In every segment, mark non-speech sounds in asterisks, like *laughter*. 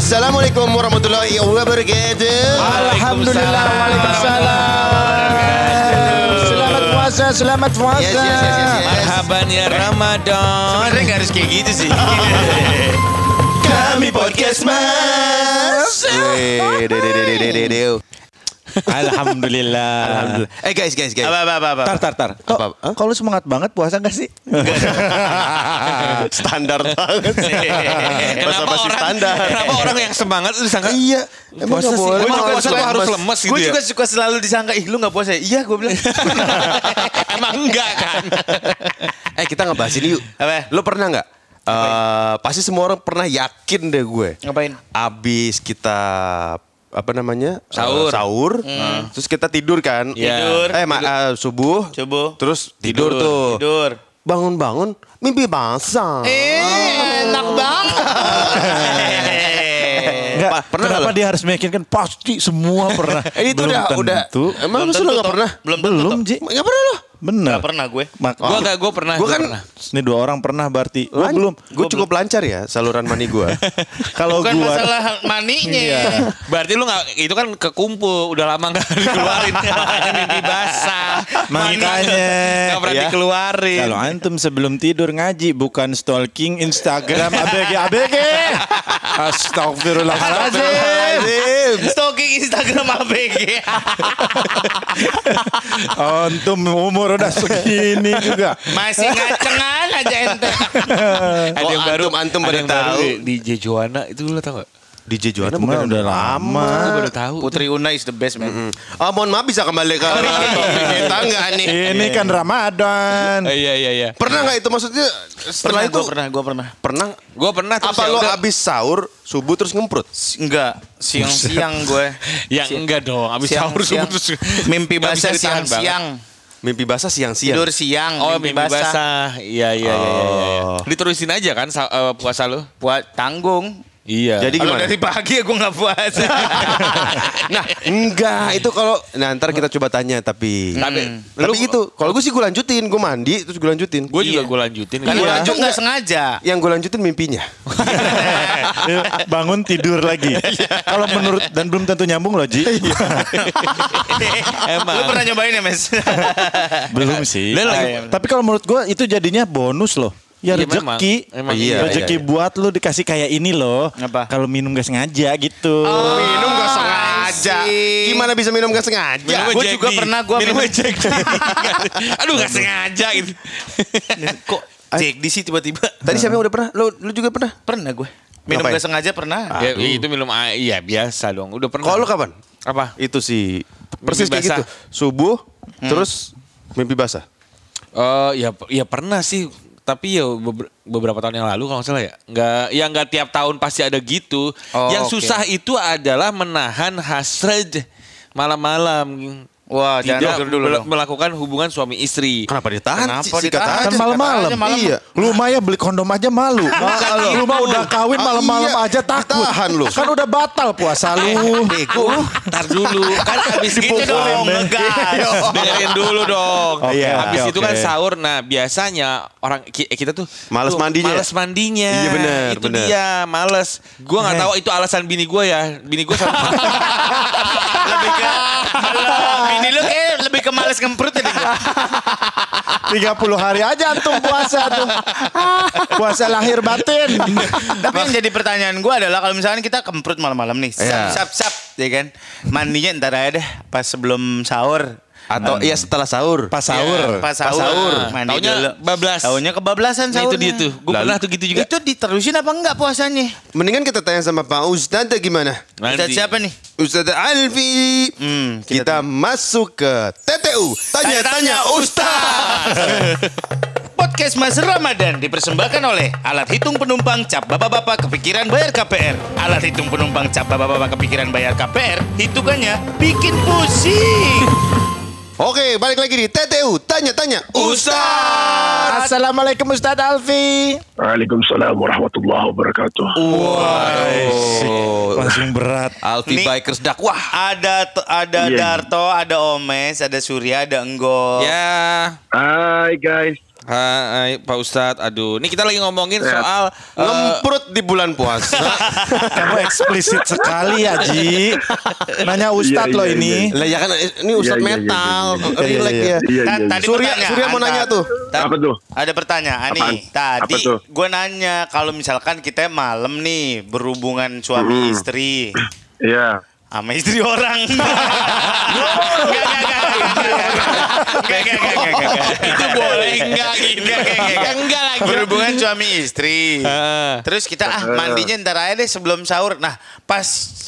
Assalamualaikum warahmatullahi wabarakatuh. Alhamdulillah, waalaikumsalam. Selamat puasa, selamat puasa. Yes, yes, yes, yes, yes. Marhaban ya Ramadan. Sebenarnya nggak harus kayak gitu sih. *laughs* Kami podcast mas. Weh, Alhamdulillah. Alhamdulillah. Eh guys, guys, guys. Apa apa apa. apa. Tar, tar, tar. Kok, Apa? Hah? kok lu semangat banget puasa gak sih? *laughs* standar banget. Bahasa Kenapa basi orang, standar. kenapa orang yang semangat itu disangka Iya. Emang Puasa sih. boleh. Emang puasa tuh harus lemas. lemes gitu Gue ya? juga suka selalu disangka, ih lu gak puasa ya? Iya gue bilang. *laughs* Emang enggak kan? Eh kita ngebahas ini yuk. Apa? Lo pernah nggak? Eh, pasti semua orang pernah yakin deh gue. Ngapain? Abis kita apa namanya Sahur. Eh, sahur terus kita tidur kan Iya. Tidur. eh ma- eh, subuh Subuh. terus tidur, Tidur. tuh Tidur. bangun-bangun mimpi basah Eh, enak banget. Enggak, Pa- pernah kenapa nggak dia harus meyakinkan? Pasti semua pernah. Eh, *laughs* itu Belum udah udah emang lu Belum sudah tentu, nggak Tom. pernah Belum Belum, Tom. Ji. nggak pernah lo Bener. Gak pernah gue. Mak- Gua enggak, gua pernah. Gua gua kan- pernah. Ini dua orang pernah berarti. Lu belum. gue cukup lancar ya saluran mani gue *laughs* Kalau Bukan gua masalah maninya. Berarti lu nggak itu kan kekumpul udah lama nggak *laughs* dikeluarin makanya mimpi basah. Makanya. Pernah Ya. dikeluarin. Kalau antum sebelum tidur ngaji bukan stalking Instagram ABG ABG. *laughs* Astagfirullahaladzim. Stalking Instagram ABG. *laughs* Antum umur udah segini juga. Masih ngacengan aja ente. *laughs* ada Oh, yang baru antum- antum ada yang baru tahu. di Jejuana itu lu tau gak? DJ Joanna bukan udah lama. Gue baru tahu. Putri Una is the best man. Oh, mohon maaf bisa kembali ke *laughs* kita nggak nih? Ini kan Ramadan. Iya iya iya. Pernah nggak itu maksudnya setelah Pernah itu gue pernah gue pernah. pernah Gue pernah terus apa ya lo udah. abis sahur subuh terus ngemprut? Enggak, siang-siang *laughs* gue. Ya enggak dong, abis sahur subuh terus Mimpi basah siang-siang. Mimpi basah siang-siang. Tidur siang, Oh mimpi basah. Iya iya iya iya. iya. Oh. Diterusin aja kan sa- eh, puasa lu? Buat tanggung. Iya. Jadi Kalau gimana? dari pagi ya gue gak puasa. *laughs* Nah, enggak itu kalau nah ntar kita coba tanya tapi Tapi tapi lu- itu kalau gue sih gue lanjutin gue mandi terus gue lanjutin gue juga Iya. gue lanjutin. Kan Iya. gue lanjut gak sengaja. yang gue lanjutin mimpinya *laughs* Bangun tidur lagi. Kalau menurut dan belum tentu nyambung loh Ji. *laughs* Emang. Lu pernah nyobain ya, Mes? belum sih. Lagi- Tapi kalau menurut gua itu jadinya bonus loh. Ya Iya, rezeki. memang. Emang iya. rezeki buat lu dikasih kayak ini loh. Apa? Kalau minum gak sengaja gitu. minum gak sengaja gimana bisa minum gak sengaja Jack juga pernah, gua minumnya minum- Jack. *laughs* Aduh gak sengaja gitu. *laughs* Kok cek di sih tiba-tiba? tadi siapa yang udah pernah lo lu juga pernah Pernah gue. Minum Ngapain? gak sengaja pernah. Ya, itu minum air, iya biasa dong. Udah pernah. kalau lu kapan Apa? itu sih persis kayak gitu subuh terus mimpi basah Oh ya ya pernah sih. Tapi ya beber- beberapa tahun yang lalu kalau nggak salah ya. Nggak, ya nggak tiap tahun pasti ada gitu. Oh, yang oke. susah itu adalah menahan hasrat malam-malam. Wah, jangan Tidak tidur dulu mel- dong. melakukan hubungan suami istri. kenapa ditahan Kenapa sikat ditahan? Kan malam-malam. Iya. Lu mah ya beli kondom aja malu. Lu mah udah kawin Ah, malam-malam iya. aja takut. Ditahan lu. Kan udah batal puasa lu. bego lu Ntar dulu kan abis Gitu itu dong, ngegas. dengerin dulu dong. Iya. Habis itu kan sahur. Nah, biasanya orang ki- kita tuh Males tuh mandinya. Males mandinya. Iya, bener, Itu bener. dia, males. Gua nggak tahu itu alasan bini gua ya. Bini gua sama *laughs* lebih ke kalau bini lu kayak lebih ke males ngemprut ya. Ding. 30 hari aja antum puasa tuh. Puasa lahir batin. Tapi yang jadi pertanyaan gue adalah kalau misalkan kita kemprut malam-malam nih, Iya. sap sap sap, ya kan, mandinya ntar aja deh pas sebelum sahur. Atau iya setelah sahur Pas sahur. Pas sahur, sahur. mandi Taunya bablas. Taunya kebablasan Nah, itu sahurnya. dia tuh. Gua pernah tuh gitu juga. Itu diterusin apa enggak puasanya? mendingan kita tanya sama Pak Ustadz gimana Ustadz siapa nih? Ustadz Alfi Hmm, kita, masuk ke TTU tanya-tanya Ustadz Podcast Mas Ramadan dipersembahkan oleh Alat Hitung Penumpang Cap Bapak-Bapak Kepikiran Bayar KPR. Alat Hitung Penumpang Cap Bapak-Bapak Kepikiran Bayar KPR, hitungannya bikin pusing. Oke, balik lagi di TTU. Tanya-tanya. Ustaz. Assalamualaikum Ustadz Alfi. Waalaikumsalam warahmatullahi wabarakatuh. Oh, Langsung berat. Alfi Nih. Bikers dakwah. Ada ada Iya. Darto, ada Omes, ada Surya, ada Enggo. Ya. Hai guys. Hai Pak Ustadz, aduh. Ini kita lagi ngomongin soal eh, Ngemprut di bulan puasa. *laughs* Kamu eksplisit sekali ya Ji. Nanya Ustadz Iya, loh iya, ini. Lah ya kan ini Ustadz Iya, iya, iya, metal. iya, iya. Relax Iya, ya. Iya, Ta- iya, tadi Surya- pertanyaan, Surya mau nanya tuh. Ta- Apa tuh? Ada pertanyaan Apaan? nih. Tadi gue nanya kalau misalkan kita malam nih berhubungan suami Hmm. istri Iya. sama istri orang. *laughs* *laughs* Enggak, enggak, enggak, enggak, enggak, enggak, itu boleh enggak gitu. Enggak, enggak, enggak, enggak. Enggak lagi. Berhubungan suami istri. Terus kita ah mandinya ntar aja deh sebelum sahur. Nah pas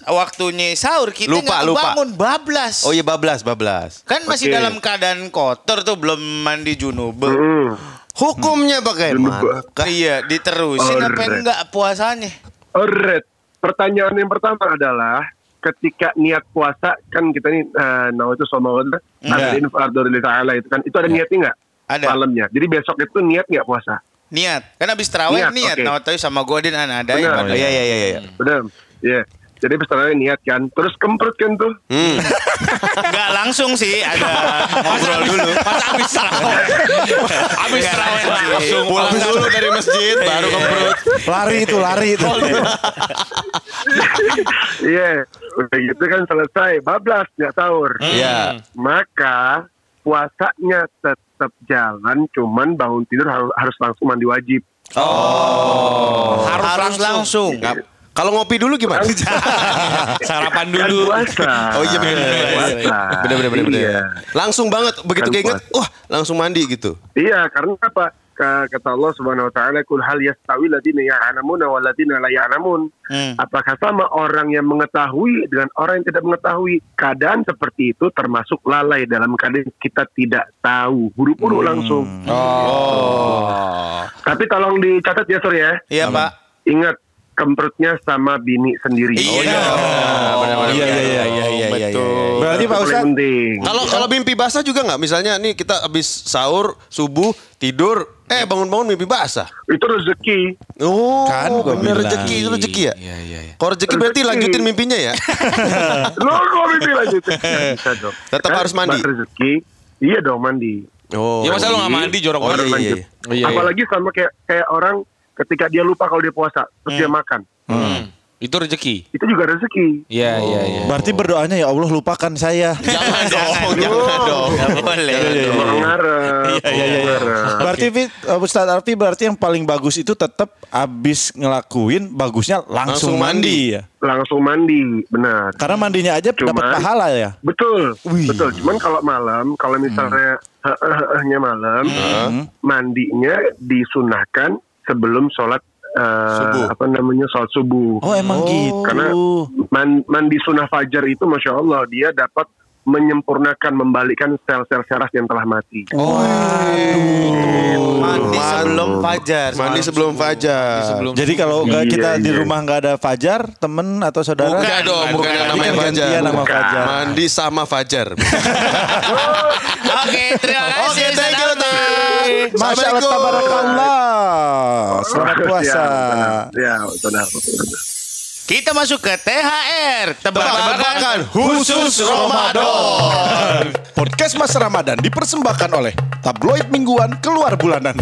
waktunya sahur kita Lupa, lupa. bangun bablas. Oh iya bablas, bablas. Kan masih Oke. dalam keadaan kotor tuh belum mandi junub. Hmm. Hukumnya bagaimana? Iya, diterusin apa Alright. enggak puasanya? Alright. Pertanyaan yang pertama adalah ketika niat puasa kan kita ini uh, Ramadan ada infardor ta'ala itu kan itu ada niatnya nggak Ada. malamnya jadi besok itu niat nggak puasa Niat. Kan habis terawih niat. Niat. Nah, sama Godin ada Benar. yang Oh, iya iya iya iya. benar ya jadi terawih niat kan terus kemprut kan tuh Hmm. *laughs* Enggak langsung sih ada ngobrol dulu. Pas abis terawih. abis terawih langsung. Pulang dulu dari masjid baru kemprut. Lari itu, lari itu. *laughs* iya udah gitu kan selesai bablas nggak sahur Iya. maka puasanya tetap jalan cuman bangun tidur harus harus langsung mandi wajib Oh. Harus, langsung. Nggak- Kalau ngopi dulu gimana? *laughs* Sarapan dulu. puasa Oh iya benar benar. Benar benar benar. Iya. Langsung banget begitu Kan keinget, wah langsung mandi gitu. Iya, karena apa? Ka- Kata Allah Subhanahu wa taala, "Kul hal yastawi alladziina ya'lamuna wal ladziina la ya'lamun." Hmm. Apakah sama orang yang mengetahui dengan orang yang tidak mengetahui? Keadaan seperti itu termasuk lalai dalam keadaan kita tidak tahu. Buru-buru langsung. Oh. Tapi tolong dicatat ya, Sur ya. Iya, Pak. Ingat kemprutnya sama bini sendiri. Iya. benar-benar. Iya, iya, iya, iya, iya, iya. Betul. Berarti Itu Pak penting. Kalau kalau mimpi basah juga nggak? Misalnya nih kita habis sahur, subuh, tidur, eh bangun-bangun mimpi basah. Itu rezeki. Oh, Kan gua bener bilang. rezeki itu rezeki ya? Iya, iya, iya. Kalau rezeki berarti Rezeki. lanjutin mimpinya ya? *laughs* Lo kok mimpi lanjut? *laughs* Nggak Bisa dong. Tetap Kan harus mandi. rezeki. Iya dong mandi. Oh. Ya masa lu nggak mandi jorok Oh, iya, iya, iya. Oh, iya, iya. Apalagi sama kayak kayak orang ketika dia lupa kalau dia puasa terus dia makan. Hmm. Itu rezeki. Itu juga rezeki. Iya, iya, iya. berarti berdoanya ya Allah lupakan saya. *laughs* Jangan dong, jangan dong. Nggak boleh. Cuma ngarep. Iya, iya, iya. ngarep. Berarti Fit, uh, Ustadz Arfi berarti yang paling bagus itu tetap abis ngelakuin bagusnya langsung, Langsung mandi. mandi. ya. Langsung mandi, benar. Karena mandinya aja dapat pahala ya. Betul, Wih. betul. Cuman kalau malam, kalau misalnya nya malam, mandinya disunahkan sebelum sholat eh, Subuh. apa namanya sholat subuh. Oh emang gitu. Karena man- mandi sunnah fajar itu masya Allah dia dapat menyempurnakan membalikkan sel-sel saraf yang telah mati. Oh, Mandi Man- sebelum fajar. Mandi sebelum fajar. Sebelum Jadi kalau nggak Iya, kita di iya. rumah nggak ada Fajar, temen atau saudara? Bukan dong, bukan Ini namanya Fajar. nama Bukan. Fajar. Mandi sama Fajar. *laughs* Oke, terima kasih. Oke, thank you. Masya Allah, tabarakallah. Selamat puasa. Ya, benar. benar. Kita masuk ke THR. Tebak-tebakan khusus Ramadan. Podcast Mas Ramadan dipersembahkan oleh tabloid mingguan keluar bulanan.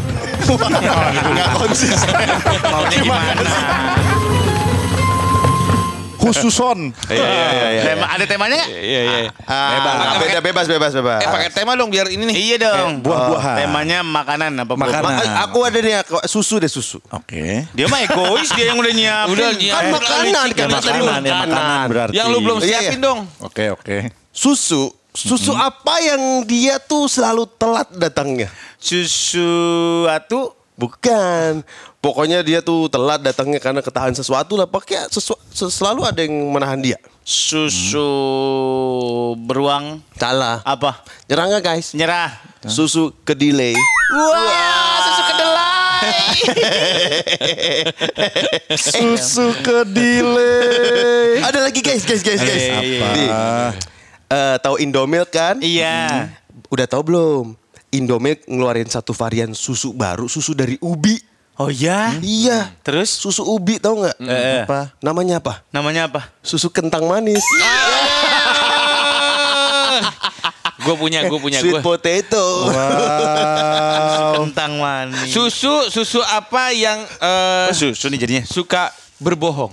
*laughs* Nggak konsisten. maunya gimana? Khususon. Iya, iya, iya, iya. Tema, ada temanya nggak? Iya, iya. Ah, Bebas, beda, bebas, bebas, bebas. Eh, pakai tema dong biar ini nih. Iya dong. buah-buahan. Temanya makanan apa? Makanan. Ma- aku ada nih susu deh susu. Oke. Dia mah egois dia yang udah nyiapin. Udah Kan nyiapin. makanan kan tadi makanan, ya, makanan makanan. berarti. Yang lu belum Iya, siapin iya. dong. Oke, oke. Susu, susu apa yang dia tuh selalu telat datangnya? Sesuatu Bukan. Pokoknya dia tuh telat datangnya karena ketahan sesuatu lah. Pakai sesu- se- selalu ada yang menahan dia. susu beruang Salah. apa? Nyerang nggak guys? Nyerah. Susu kedelai. Wah, susu kedelai. *laughs* Susu kedelai. Ada lagi guys, guys, guys, guys. Iya, iya, Nih, eh, tahu Indomilk kan? Iya. Udah tahu belum? Indomilk ngeluarin satu varian susu baru, susu dari ubi. Oh ya. Iya. Terus Susu ubi tahu nggak? Eh, Apa? Namanya apa? namanya apa? Susu kentang manis. Gue punya, gue punya. Sweet Gua. potato. Wow. Kentang manis. Susu, susu apa yang eh, Oh, susu nih jadinya. suka berbohong?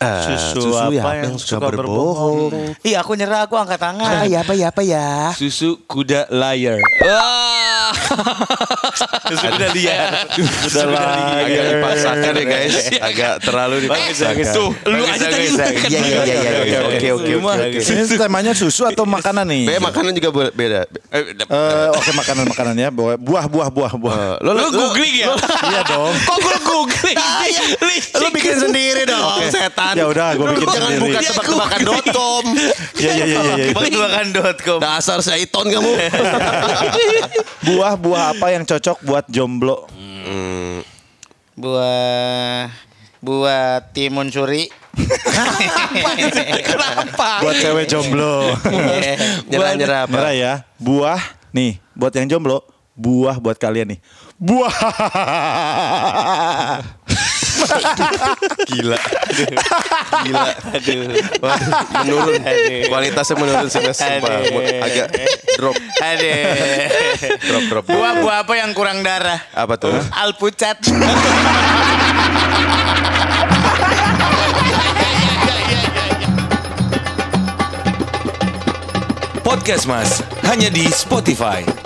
Ah, Susu, apa yang, suka, berbohong? Iya, aku nyerah, aku angkat tangan. ya apa ya apa ya? Susu kuda liar. Wah. *laughs* Susu udah liar. Sudah lah. Agak dipaksakan ya guys. Agak terlalu dipaksakan. Tuh, lu aja tadi. Iya iya iya iya. iya. Oke oke oke. Ini temanya susu atau makanan nih? Be, makanan juga be- beda. Eh, Eh, oke makanan makanan ya. Buah buah buah buah. Lo, Lu googling ya? Iya dong. Kok gue googling? Lu bikin sendiri dong, setan. Ya udah, gue bikin Jangan sendiri. buka tebak-tebakan.com. Iya *laughs* iya iya iya. Tebak-tebakan.com. Dasar syaiton kamu. *laughs* Buah buah apa yang cocok buat jomblo? Buah buah timun suri. *laughs* Kenapa? Buat cewek jomblo. Nyerah-nyerah apa? Merah ya. Buah nih buat yang jomblo. Buah buat kalian nih. Buah. *laughs* Gila. Gila. Aduh. Waduh, menurun. Kualitasnya menurun sih Mas. Sumpah. Agak drop. Aduh. Drop, drop. Buah-buah apa yang kurang darah? Apa tuh? Alpucat. *laughs* Podcast Mas hanya di Spotify.